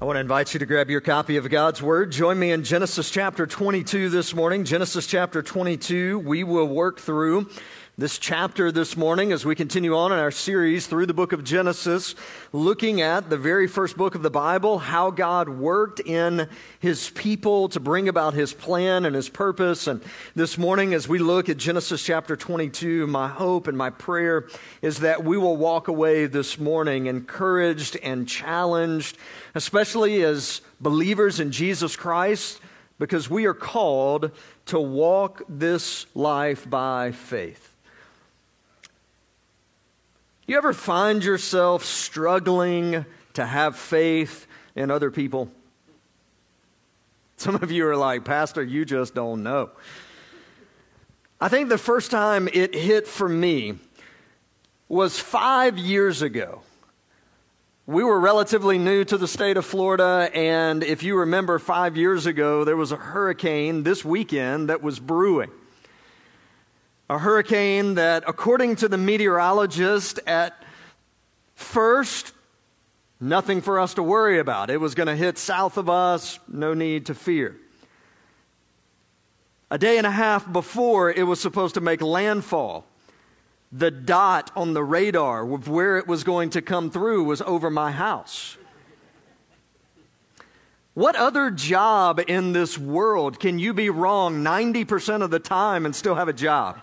I want to invite you to grab your copy of God's Word. Join me in Genesis chapter 22 this morning. Genesis chapter 22. We will work through this chapter this morning as we continue on in our series through the book of Genesis, looking at the very first book of the Bible, how God worked in his people to bring about his plan and his purpose. And this morning, as we look at Genesis chapter 22, my hope and my prayer is that we will walk away this morning encouraged and challenged, especially as believers in Jesus Christ, because we are called to walk this life by faith. You ever find yourself struggling to have faith in other people? Some of you are like, Pastor, you just don't know. I think the first time it hit for me was five years ago. We were relatively new to the state of Florida, and if you remember, five years ago, there was a hurricane this weekend that was brewing a hurricane that, according to the meteorologist, at first, nothing for us to worry about. It was going to hit south of us, no need to fear. A day and a half before it was supposed to make landfall, the dot on the radar of where it was going to come through was over my house. What other job in this world can you be wrong 90% of the time and still have a job?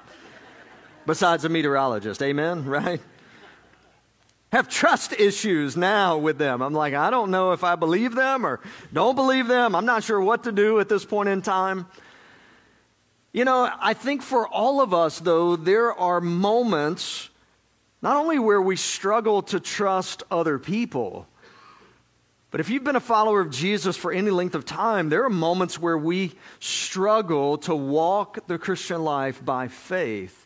Besides a meteorologist. Amen? Right? Have trust issues now with them. I'm like, I don't know if I believe them or don't believe them. I'm not sure what to do at this point in time. You know, I think for all of us, though, there are moments not only where we struggle to trust other people, but if you've been a follower of Jesus for any length of time, there are moments where we struggle to walk the Christian life by faith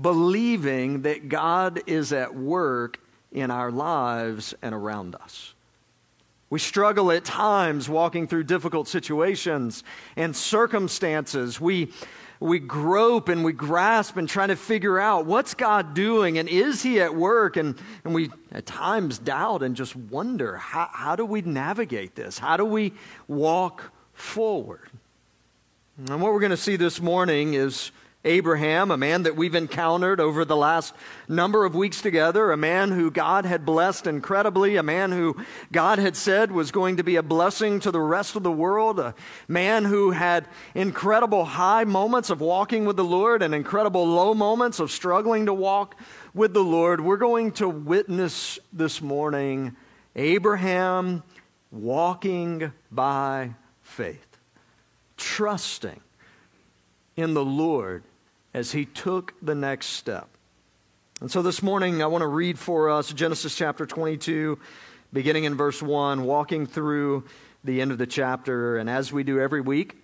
believing that God is at work in our lives and around us. We struggle at times walking through difficult situations and circumstances. We, we grope and we grasp and try to figure out what's God doing and is He at work? And, and we at times doubt and just wonder how, how do we navigate this? How do we walk forward? And what we're going to see this morning is Abraham, a man that we've encountered over the last number of weeks together, a man who God had blessed incredibly, a man who God had said was going to be a blessing to the rest of the world, a man who had incredible high moments of walking with the Lord and incredible low moments of struggling to walk with the Lord. We're going to witness this morning Abraham walking by faith, trusting in the Lord as he took the next step. And so this morning, I want to read for us Genesis chapter 22, beginning in verse 1, walking through the end of the chapter. And as we do every week,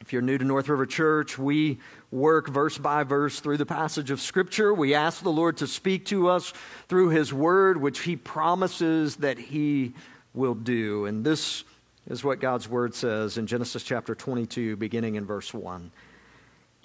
if you're new to North River Church, we work verse by verse through the passage of Scripture. We ask the Lord to speak to us through His Word, which He promises that He will do. And this is what God's Word says in Genesis chapter 22, beginning in verse 1.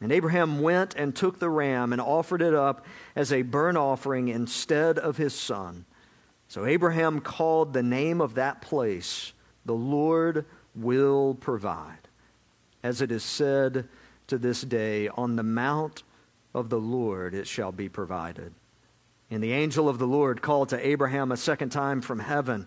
And Abraham went and took the ram and offered it up as a burnt offering instead of his son. So Abraham called the name of that place, The Lord will provide. As it is said to this day, On the mount of the Lord it shall be provided. And the angel of the Lord called to Abraham a second time from heaven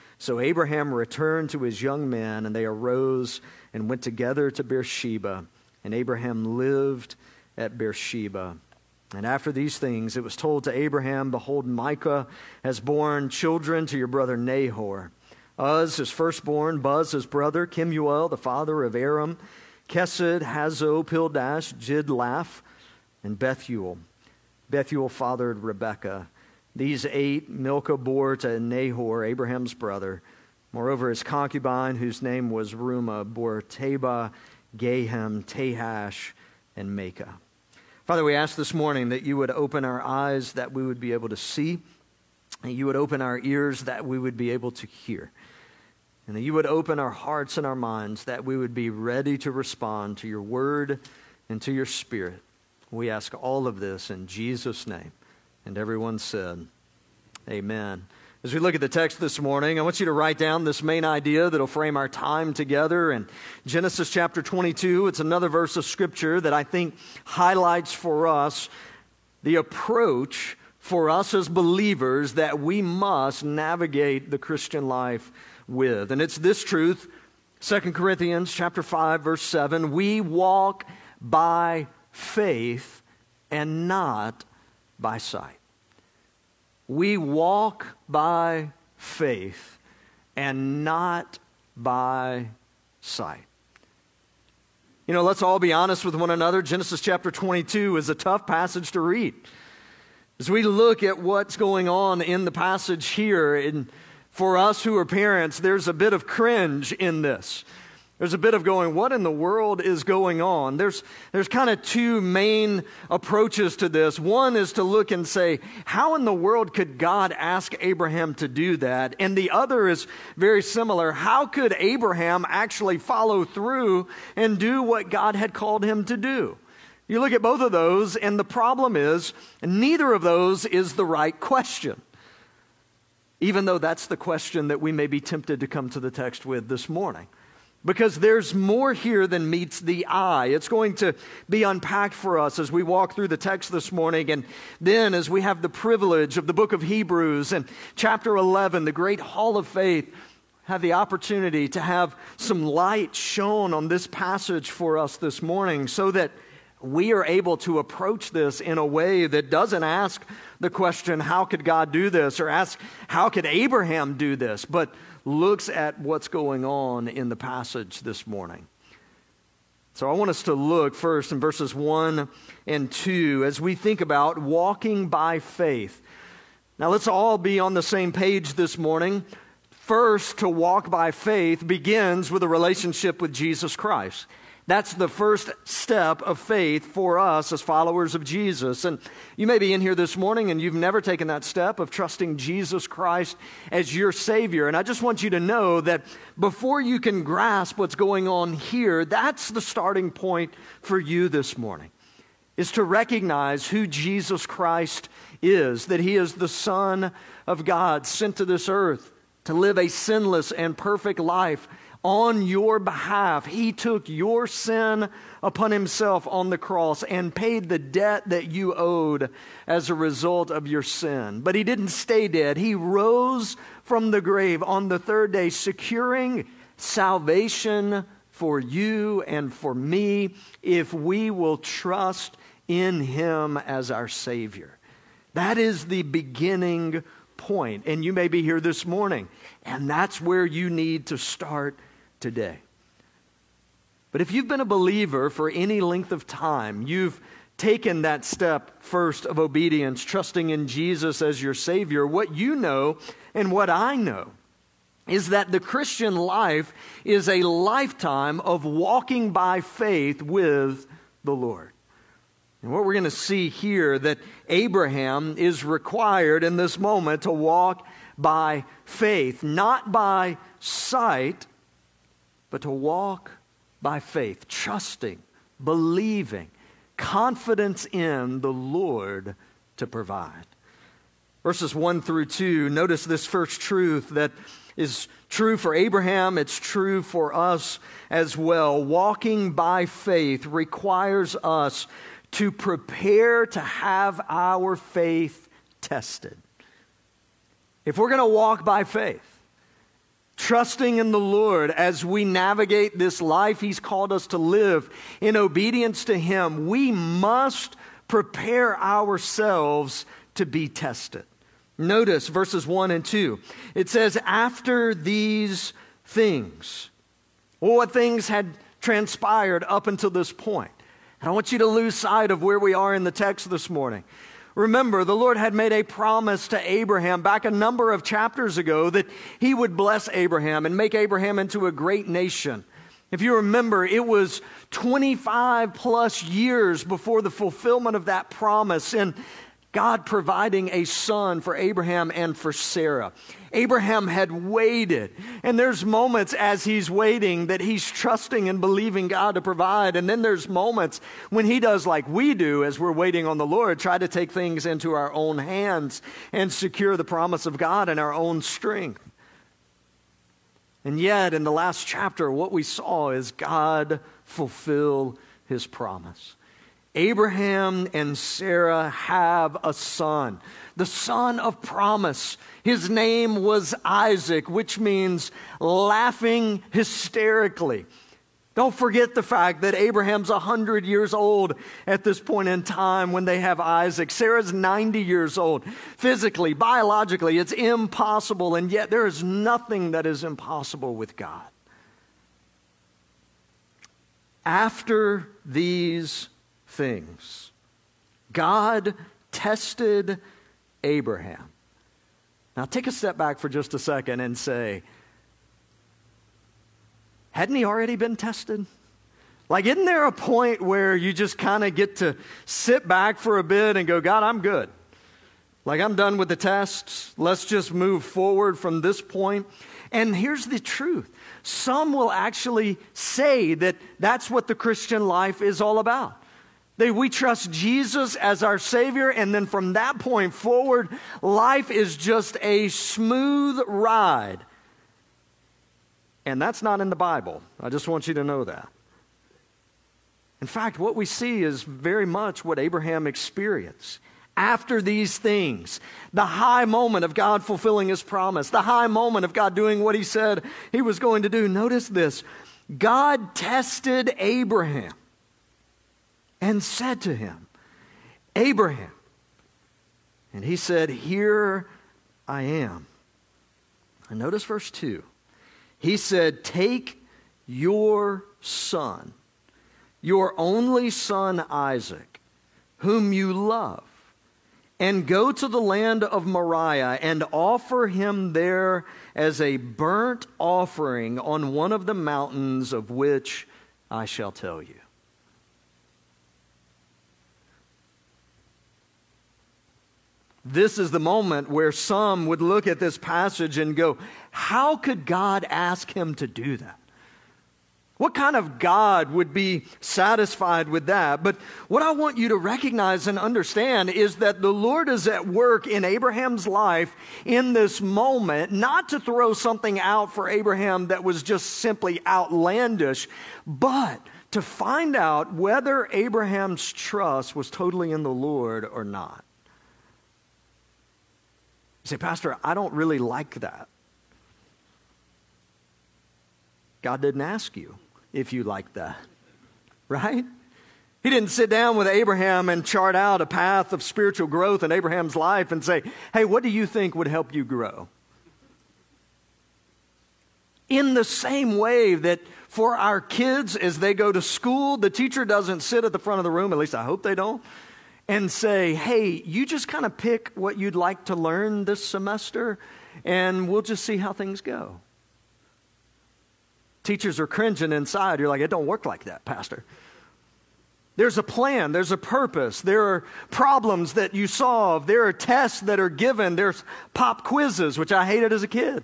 So Abraham returned to his young men, and they arose and went together to Beersheba. And Abraham lived at Beersheba. And after these things, it was told to Abraham, Behold, Milcah has borne children to your brother Nahor. Uz, his firstborn, Buz, his brother, Kemuel, the father of Aram, Chesed, Hazo, Pildash, Jidlaph, and Bethuel. Bethuel fathered Rebekah. These eight Milcah bore to Nahor, Abraham's brother. Moreover, his concubine, whose name was Reumah, bore Tebah, Gaham, Tahash, and Maacah. Father, we ask this morning that you would open our eyes that we would be able to see, and you would open our ears that we would be able to hear, and that you would open our hearts and our minds that we would be ready to respond to your word and to your spirit. We ask all of this in Jesus' name. And everyone said, Amen. As we look at the text this morning, I want you to write down this main idea that'll frame our time together. In Genesis chapter 22, it's another verse of scripture that I think highlights for us the approach for us as believers that we must navigate the Christian life with. And it's this truth, 2 Corinthians chapter 5 verse 7, we walk by faith and not by sight. We walk by faith and not by sight. You know, let's all be honest with one another. Genesis chapter 22 is a tough passage to read. As we look at what's going on in the passage here, and for us who are parents, there's a bit of cringe in this. There's a bit of going, what in the world is going on? There's, there's kind of two main approaches to this. One is to look and say, how in the world could God ask Abraham to do that? And the other is very similar. How could Abraham actually follow through and do what God had called him to do? You look at both of those, and the problem is neither of those is the right question. Even though that's the question that we may be tempted to come to the text with this morning because there's more here than meets the eye. It's going to be unpacked for us as we walk through the text this morning. And then, as we have the privilege of the book of Hebrews and chapter 11, the great hall of faith, have the opportunity to have some light shown on this passage for us this morning so that we are able to approach this in a way that doesn't ask the question, How could God do this? or ask, How could Abraham do this? but looks at what's going on in the passage this morning. So I want us to look first in verses 1 and 2 as we think about walking by faith. Now let's all be on the same page this morning. First, to walk by faith begins with a relationship with Jesus Christ. That's the first step of faith for us as followers of Jesus. And you may be in here this morning and you've never taken that step of trusting Jesus Christ as your Savior. And I just want you to know that before you can grasp what's going on here, that's the starting point for you this morning, is to recognize who Jesus Christ is, that He is the Son of God sent to this earth to live a sinless and perfect life on your behalf. He took your sin upon himself on the cross and paid the debt that you owed as a result of your sin. But he didn't stay dead. He rose from the grave on the third day, securing salvation for you and for me if we will trust in him as our Savior. That is the beginning point. And you may be here this morning, and that's where you need to start today. But if you've been a believer for any length of time, you've taken that step first of obedience, trusting in Jesus as your Savior, what you know and what I know is that the Christian life is a lifetime of walking by faith with the Lord. And what we're going to see here that Abraham is required in this moment to walk by faith, not by sight, but to walk by faith, trusting, believing, confidence in the Lord to provide. Verses 1 through 2, notice this first truth that is true for Abraham, it's true for us as well. Walking by faith requires us to prepare to have our faith tested. If we're going to walk by faith, trusting in the Lord as we navigate this life He's called us to live in obedience to Him, we must prepare ourselves to be tested. Notice verses 1 and 2. It says, After these things, well, what things had transpired up until this point. And I want you to lose sight of where we are in the text this morning. Remember, the Lord had made a promise to Abraham back a number of chapters ago that he would bless Abraham and make Abraham into a great nation. If you remember, it was 25 plus years before the fulfillment of that promise. And God providing a son for Abraham and for Sarah. Abraham had waited, and there's moments as he's waiting that he's trusting and believing God to provide. And then there's moments when he does like we do as we're waiting on the Lord, try to take things into our own hands and secure the promise of God in our own strength. And yet, in the last chapter, what we saw is God fulfill his promise. Abraham and Sarah have a son, the son of promise. His name was Isaac, which means laughing hysterically. Don't forget the fact that Abraham's 100 years old at this point in time when they have Isaac. Sarah's 90 years old. Physically, biologically, it's impossible, and yet there is nothing that is impossible with God. After these things. God tested Abraham. Now, take a step back for just a second and say, hadn't he already been tested? Like, isn't there a point where you just kind of get to sit back for a bit and go, God, I'm good? Like, I'm done with the tests. Let's just move forward from this point. And here's the truth some will actually say that that's what the Christian life is all about. That we trust Jesus as our Savior, and then from that point forward, life is just a smooth ride. And that's not in the Bible. I just want you to know that. In fact, what we see is very much what Abraham experienced. After these things, the high moment of God fulfilling his promise, the high moment of God doing what he said he was going to do. Notice this God tested Abraham and said to him, Abraham. And he said, Here I am. And notice verse 2. He said, Take your son, your only son Isaac, whom you love, and go to the land of Moriah and offer him there as a burnt offering on one of the mountains of which I shall tell you. This is the moment where some would look at this passage and go, How could God ask him to do that? What kind of God would be satisfied with that? But what I want you to recognize and understand is that the Lord is at work in Abraham's life in this moment, not to throw something out for Abraham that was just simply outlandish, but to find out whether Abraham's trust was totally in the Lord or not. Say, Pastor, I don't really like that. God didn't ask you if you like that, right? He didn't sit down with Abraham and chart out a path of spiritual growth in Abraham's life and say, hey, what do you think would help you grow? In the same way that for our kids, as they go to school, the teacher doesn't sit at the front of the room, at least I hope they don't, and say, hey, you just kind of pick what you'd like to learn this semester, and we'll just see how things go. Teachers are cringing inside. You're like, it don't work like that, Pastor. There's a plan, there's a purpose, there are problems that you solve, there are tests that are given, there's pop quizzes, which I hated as a kid.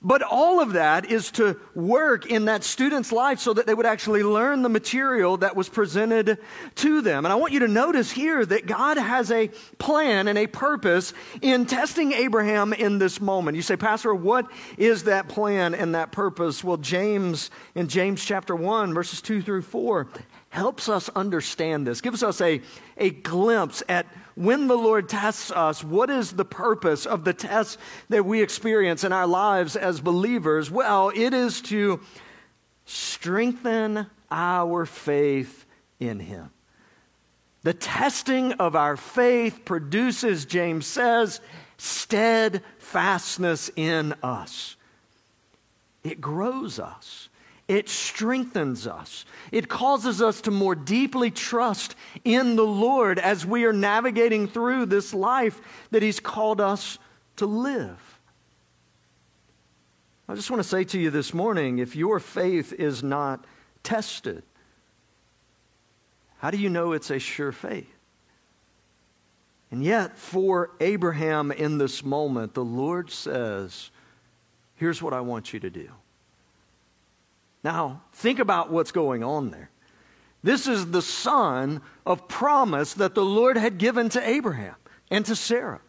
But all of that is to work in that student's life so that they would actually learn the material that was presented to them. And I want you to notice here that God has a plan and a purpose in testing Abraham in this moment. You say, Pastor, what is that plan and that purpose? Well, James, in James chapter 1, verses 2 through 4, helps us understand this, gives us a, a glimpse at when the Lord tests us, what is the purpose of the tests that we experience in our lives as believers? Well, it is to strengthen our faith in Him. The testing of our faith produces, James says, steadfastness in us. It grows us. It strengthens us. It causes us to more deeply trust in the Lord as we are navigating through this life that He's called us to live. I just want to say to you this morning if your faith is not tested, how do you know it's a sure faith? And yet, for Abraham in this moment, the Lord says, Here's what I want you to do. Now, think about what's going on there. This is the son of promise that the Lord had given to Abraham and to Sarah.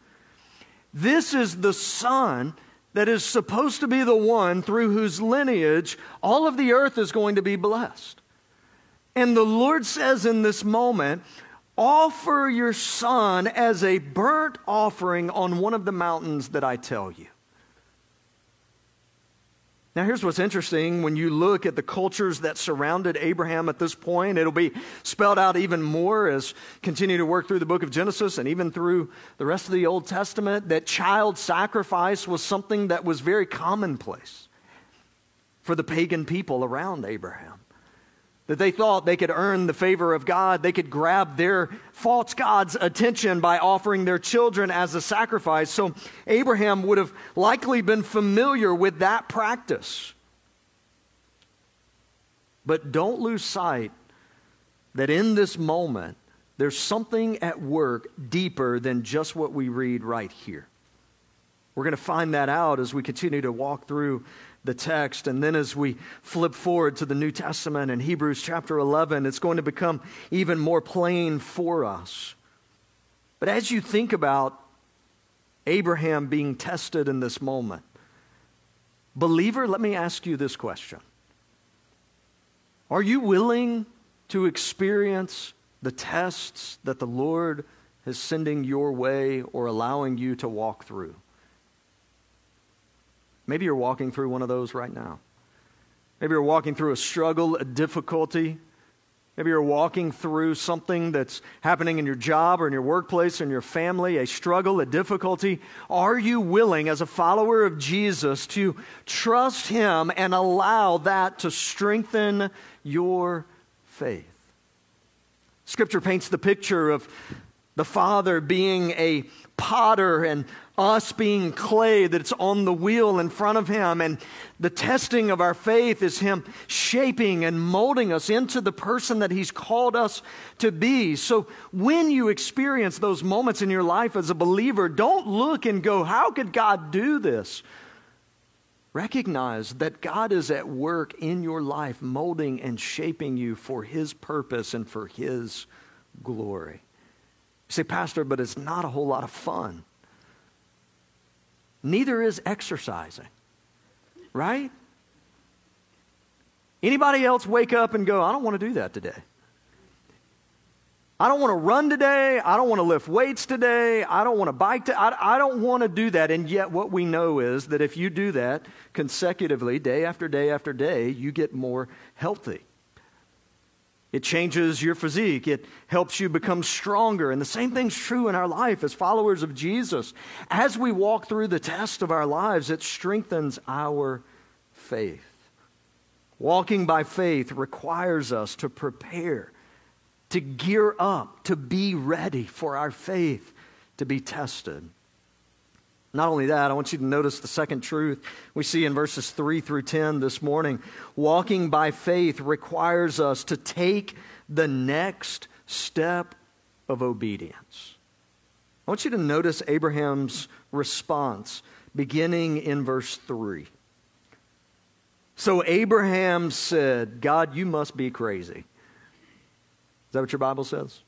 This is the son that is supposed to be the one through whose lineage all of the earth is going to be blessed. And the Lord says in this moment, offer your son as a burnt offering on one of the mountains that I tell you. Now, here's what's interesting when you look at the cultures that surrounded Abraham at this point. It'll be spelled out even more as continue to work through the book of Genesis and even through the rest of the Old Testament that child sacrifice was something that was very commonplace for the pagan people around Abraham that they thought they could earn the favor of God. They could grab their false God's attention by offering their children as a sacrifice. So Abraham would have likely been familiar with that practice. But don't lose sight that in this moment, there's something at work deeper than just what we read right here. We're going to find that out as we continue to walk through the text. And then as we flip forward to the New Testament in Hebrews chapter 11, it's going to become even more plain for us. But as you think about Abraham being tested in this moment, believer, let me ask you this question Are you willing to experience the tests that the Lord is sending your way or allowing you to walk through? Maybe you're walking through one of those right now. Maybe you're walking through a struggle, a difficulty. Maybe you're walking through something that's happening in your job or in your workplace or in your family, a struggle, a difficulty. Are you willing, as a follower of Jesus, to trust Him and allow that to strengthen your faith? Scripture paints the picture of The Father being a potter and us being clay that's on the wheel in front of Him. And the testing of our faith is Him shaping and molding us into the person that He's called us to be. So when you experience those moments in your life as a believer, don't look and go, How could God do this? Recognize that God is at work in your life, molding and shaping you for His purpose and for His glory. You say, Pastor, but it's not a whole lot of fun. Neither is exercising, right? Anybody else wake up and go, I don't want to do that today? I don't want to run today. I don't want to lift weights today. I don't want to bike. To, I, I don't want to do that. And yet, what we know is that if you do that consecutively, day after day after day, you get more healthy. It changes your physique. It helps you become stronger. And the same thing's true in our life as followers of Jesus. As we walk through the test of our lives, it strengthens our faith. Walking by faith requires us to prepare to gear up, to be ready for our faith to be tested. Not only that, I want you to notice the second truth we see in verses 3 through 10 this morning. Walking by faith requires us to take the next step of obedience. I want you to notice Abraham's response beginning in verse 3. So Abraham said, God, you must be crazy. Is that what your Bible says?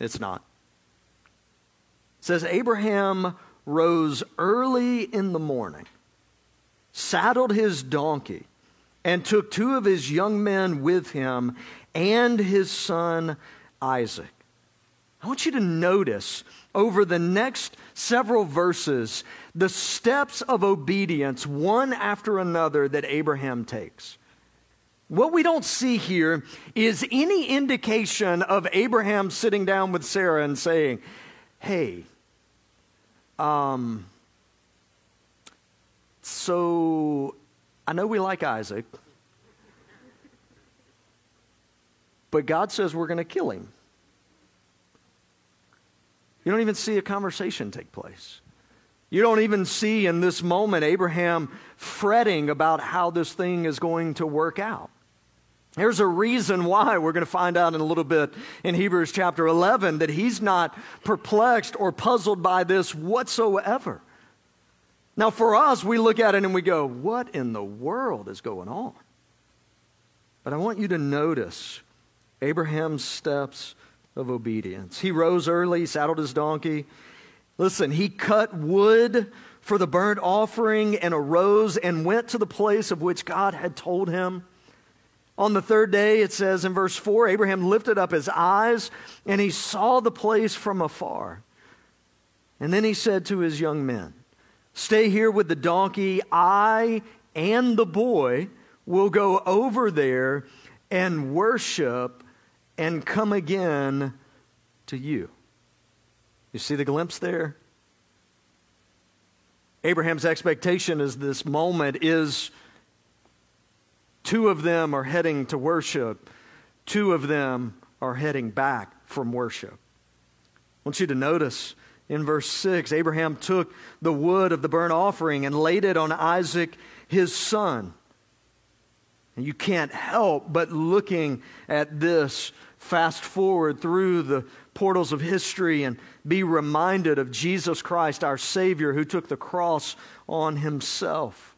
It's not. It says Abraham rose early in the morning, saddled his donkey, and took two of his young men with him and his son Isaac. I want you to notice over the next several verses the steps of obedience, one after another, that Abraham takes. What we don't see here is any indication of Abraham sitting down with Sarah and saying, Hey, um, so I know we like Isaac, but God says we're going to kill him. You don't even see a conversation take place. You don't even see in this moment Abraham fretting about how this thing is going to work out. There's a reason why we're going to find out in a little bit in Hebrews chapter 11 that he's not perplexed or puzzled by this whatsoever. Now, for us, we look at it and we go, What in the world is going on? But I want you to notice Abraham's steps of obedience. He rose early, saddled his donkey. Listen, he cut wood for the burnt offering and arose and went to the place of which God had told him. On the third day, it says in verse 4 Abraham lifted up his eyes and he saw the place from afar. And then he said to his young men, Stay here with the donkey. I and the boy will go over there and worship and come again to you. You see the glimpse there? Abraham's expectation is this moment is Two of them are heading to worship, two of them are heading back from worship. I want you to notice in verse 6 Abraham took the wood of the burnt offering and laid it on Isaac, his son. And you can't help but looking at this fast forward through the portals of history and be reminded of Jesus Christ, our Savior, who took the cross on himself,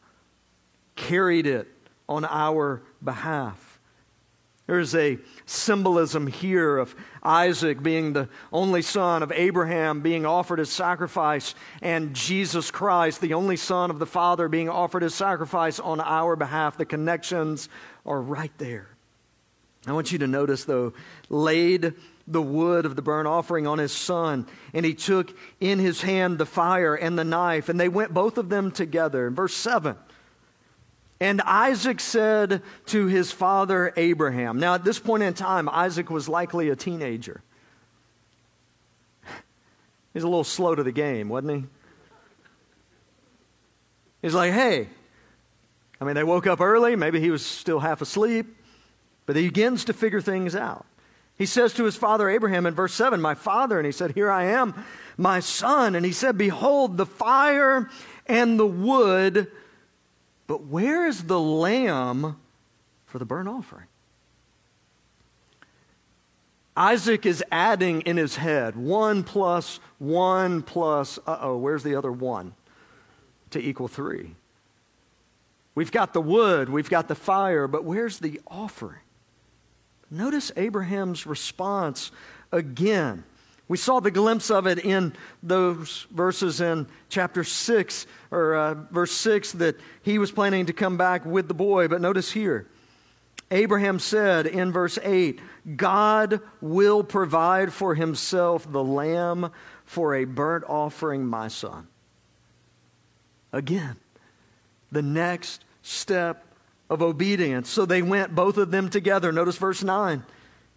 carried it on our behalf. There's a symbolism here of Isaac being the only son of Abraham being offered as sacrifice, and Jesus Christ, the only son of the Father, being offered as sacrifice on our behalf. The connections are right there. I want you to notice, though, laid the wood of the burnt offering on his son, and he took in his hand the fire and the knife, and they went both of them together. Verse 7, and Isaac said to his father Abraham. Now, at this point in time, Isaac was likely a teenager. He's a little slow to the game, wasn't he? He's like, hey, I mean, they woke up early. Maybe he was still half asleep, but he begins to figure things out. He says to his father Abraham in verse 7, My father, and he said, Here I am, my son. And he said, Behold, the fire and the wood, but where is the lamb for the burnt offering? Isaac is adding in his head one plus one plus, uh oh, where's the other one? To equal three. We've got the wood, we've got the fire, but where's the offering? Notice Abraham's response again. We saw the glimpse of it in those verses in chapter 6, or uh, verse 6, that he was planning to come back with the boy. But notice here, Abraham said in verse 8, God will provide for himself the lamb for a burnt offering, my son. Again, the next step of obedience. So they went, both of them together. Notice verse 9.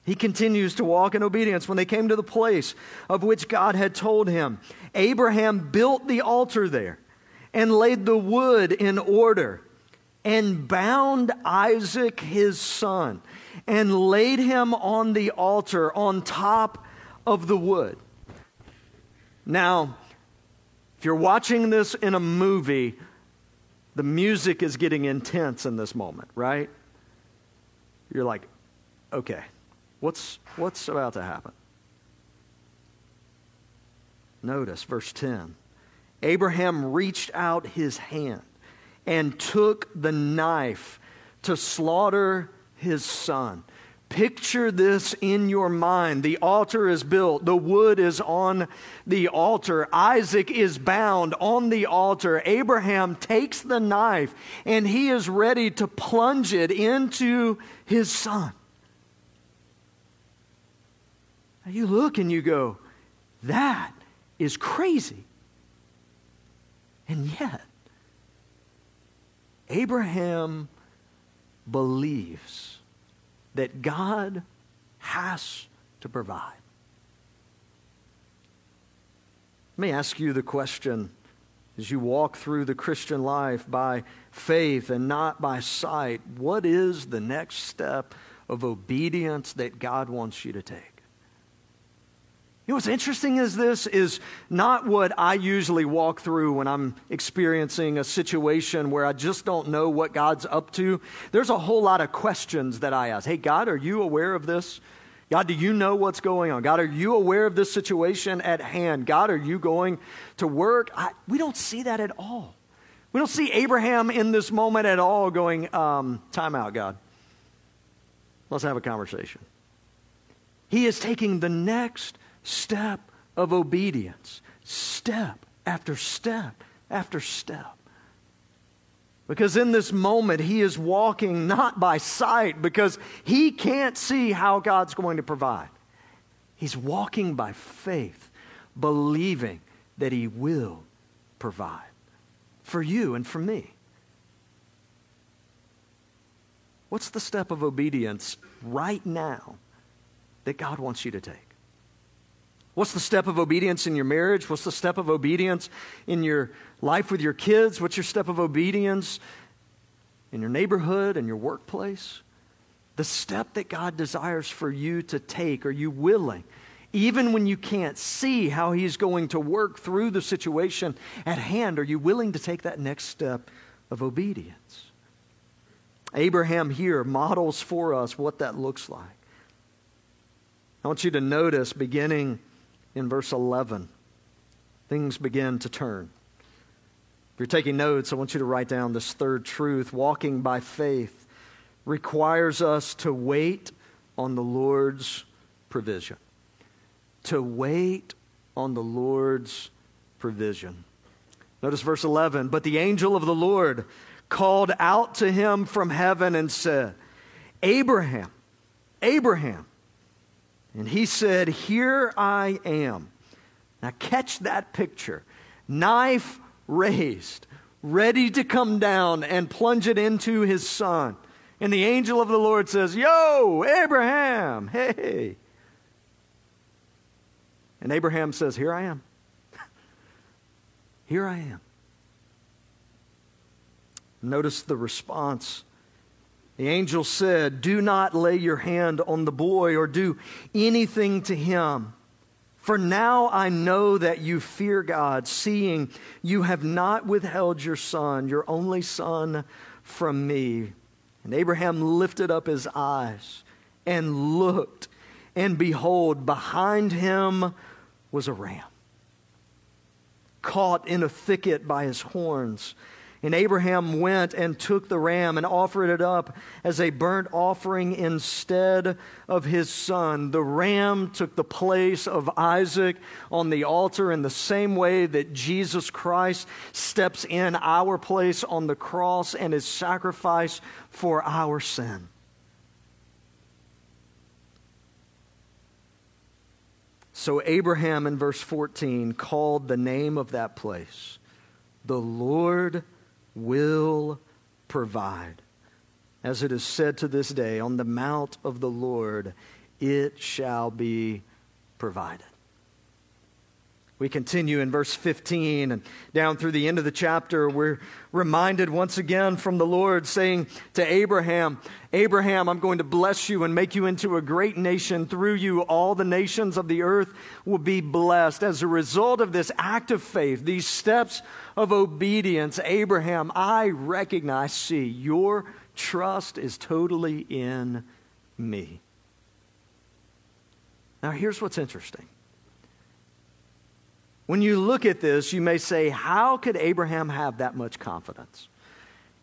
He continues to walk in obedience when they came to the place of which God had told him. Abraham built the altar there and laid the wood in order and bound Isaac his son and laid him on the altar on top of the wood. Now, if you're watching this in a movie, the music is getting intense in this moment, right? You're like, okay, what's, what's about to happen? Notice verse 10. Abraham reached out his hand and took the knife to slaughter his son. Picture this in your mind. The altar is built, the wood is on the altar, Isaac is bound on the altar. Abraham takes the knife and he is ready to plunge it into his son. Now you look and you go, that is crazy. And yet, Abraham believes that God has to provide. Let me ask you the question as you walk through the Christian life by faith and not by sight what is the next step of obedience that God wants you to take? You know what's interesting is this is not what I usually walk through when I'm experiencing a situation where I just don't know what God's up to. There's a whole lot of questions that I ask. Hey, God, are you aware of this? God, do you know what's going on? God, are you aware of this situation at hand? God, are you going to work? I, we don't see that at all. We don't see Abraham in this moment at all going, um, time out, God. Let's have a conversation. He is taking the next step of obedience, step after step after step. Because in this moment, he is walking not by sight because he can't see how God's going to provide. He's walking by faith, believing that he will provide for you and for me. What's the step of obedience right now that God wants you to take? What's the step of obedience in your marriage? What's the step of obedience in your life with your kids? What's your step of obedience in your neighborhood and your workplace? The step that God desires for you to take, are you willing? Even when you can't see how He's going to work through the situation at hand, are you willing to take that next step of obedience? Abraham here models for us what that looks like. I want you to notice beginning in verse 11, things begin to turn. If you're taking notes, I want you to write down this third truth. Walking by faith requires us to wait on the Lord's provision. To wait on the Lord's provision. Notice verse 11. But the angel of the Lord called out to him from heaven and said, Abraham, Abraham. And he said, Here I am. Now, catch that picture. Knife raised, ready to come down and plunge it into his son. And the angel of the Lord says, Yo, Abraham, hey. And Abraham says, Here I am. Here I am. Notice the response The angel said, Do not lay your hand on the boy or do anything to him. For now I know that you fear God, seeing you have not withheld your son, your only son, from me. And Abraham lifted up his eyes and looked, and behold, behind him was a ram, caught in a thicket by his horns. And Abraham went and took the ram and offered it up as a burnt offering instead of his son. The ram took the place of Isaac on the altar in the same way that Jesus Christ steps in our place on the cross and is sacrificed for our sin. So Abraham in verse 14 called the name of that place, the Lord will provide. As it is said to this day, on the mount of the Lord it shall be provided. We continue in verse 15 and down through the end of the chapter. We're reminded once again from the Lord saying to Abraham, Abraham, I'm going to bless you and make you into a great nation. Through you, all the nations of the earth will be blessed. As a result of this act of faith, these steps of obedience, Abraham, I recognize, see, your trust is totally in me. Now, here's what's interesting when you look at this, you may say, How could Abraham have that much confidence?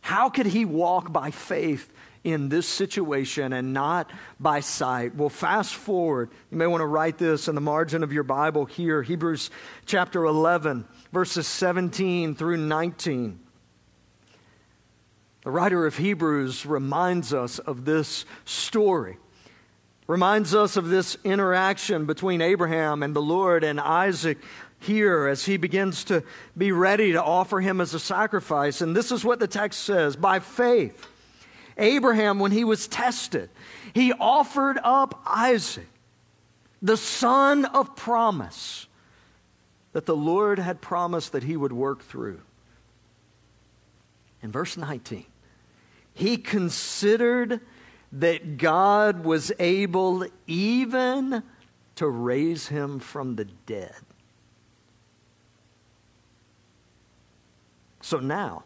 How could he walk by faith in this situation and not by sight? Well, fast forward. You may want to write this in the margin of your Bible here Hebrews chapter 11, verses 17 through 19. The writer of Hebrews reminds us of this story reminds us of this interaction between Abraham and the Lord and Isaac here as he begins to be ready to offer him as a sacrifice. And this is what the text says By faith, Abraham, when he was tested, he offered up Isaac, the son of promise that the Lord had promised that he would work through. In verse 19, he considered that God was able even to raise him from the dead. So now,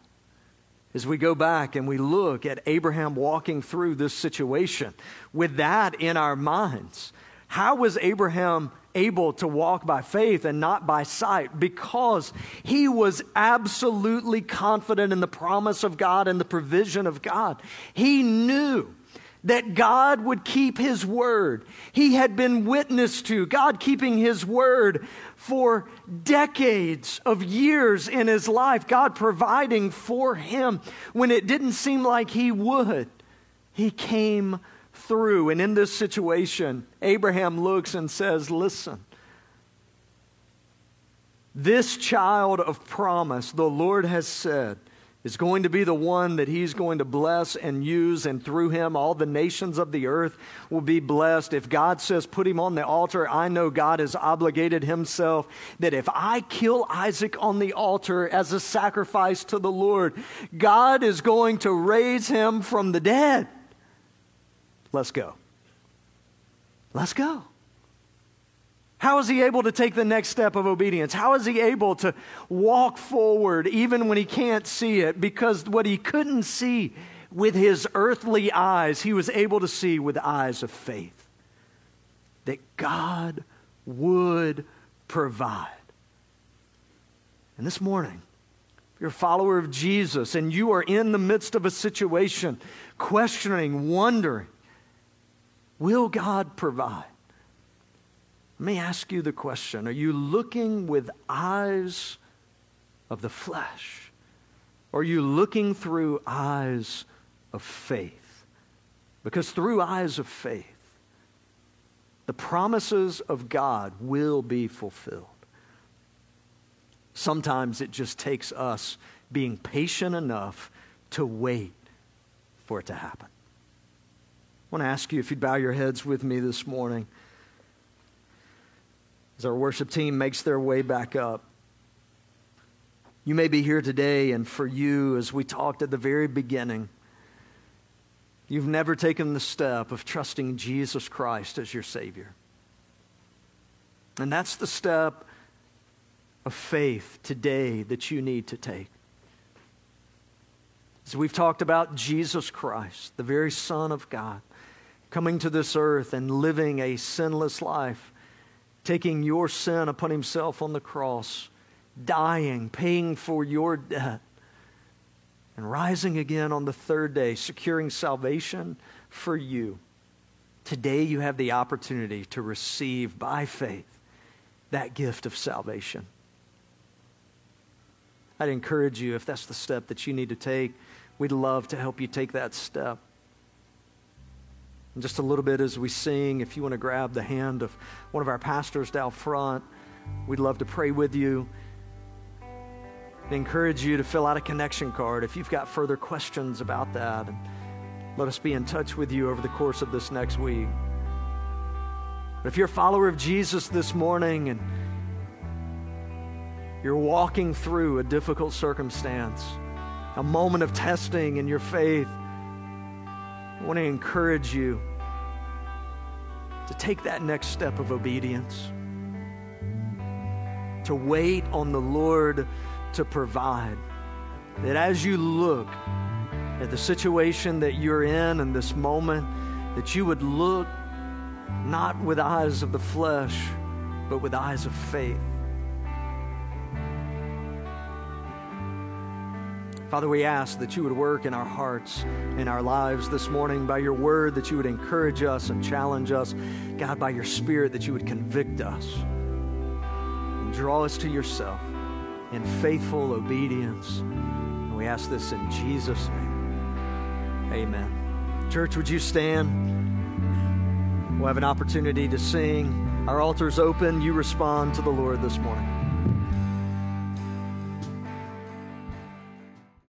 as we go back and we look at Abraham walking through this situation with that in our minds, how was Abraham able to walk by faith and not by sight? Because he was absolutely confident in the promise of God and the provision of God. He knew that God would keep his word. He had been witness to God keeping his word for decades of years in his life, God providing for him when it didn't seem like he would. He came through. And in this situation, Abraham looks and says, Listen, this child of promise, the Lord has said, is going to be the one that he's going to bless and use, and through him, all the nations of the earth will be blessed. If God says, put him on the altar, I know God has obligated himself that if I kill Isaac on the altar as a sacrifice to the Lord, God is going to raise him from the dead. Let's go. Let's go. How is he able to take the next step of obedience? How is he able to walk forward even when he can't see it? Because what he couldn't see with his earthly eyes, he was able to see with eyes of faith that God would provide. And this morning, if you're a follower of Jesus and you are in the midst of a situation, questioning, wondering, will God provide? Let me ask you the question Are you looking with eyes of the flesh? Or are you looking through eyes of faith? Because through eyes of faith, the promises of God will be fulfilled. Sometimes it just takes us being patient enough to wait for it to happen. I want to ask you if you'd bow your heads with me this morning as our worship team makes their way back up. You may be here today, and for you, as we talked at the very beginning, You've never taken the step of trusting Jesus Christ as your Savior. And that's the step of faith today that you need to take. As we've talked about Jesus Christ, the very Son of God, coming to this earth and living a sinless life, taking your sin upon himself on the cross, dying, paying for your debt, and rising again on the third day, securing salvation for you. Today, you have the opportunity to receive by faith that gift of salvation. I'd encourage you, if that's the step that you need to take, we'd love to help you take that step. In just a little bit as we sing, if you want to grab the hand of one of our pastors down front, we'd love to pray with you. I encourage you to fill out a connection card if you've got further questions about that. Let us be in touch with you over the course of this next week. But if you're a follower of Jesus this morning and you're walking through a difficult circumstance, a moment of testing in your faith, I want to encourage you to take that next step of obedience, to wait on the Lord to provide. That as you look at the situation that you're in in this moment, that you would look not with eyes of the flesh, but with eyes of faith. Father, we ask that you would work in our hearts, in our lives this morning by your word, that you would encourage us and challenge us. God, by your spirit, that you would convict us and draw us to yourself in faithful obedience. And we ask this in Jesus' name. Amen. Church, would you stand? We'll have an opportunity to sing. Our altar's open. You respond to the Lord this morning.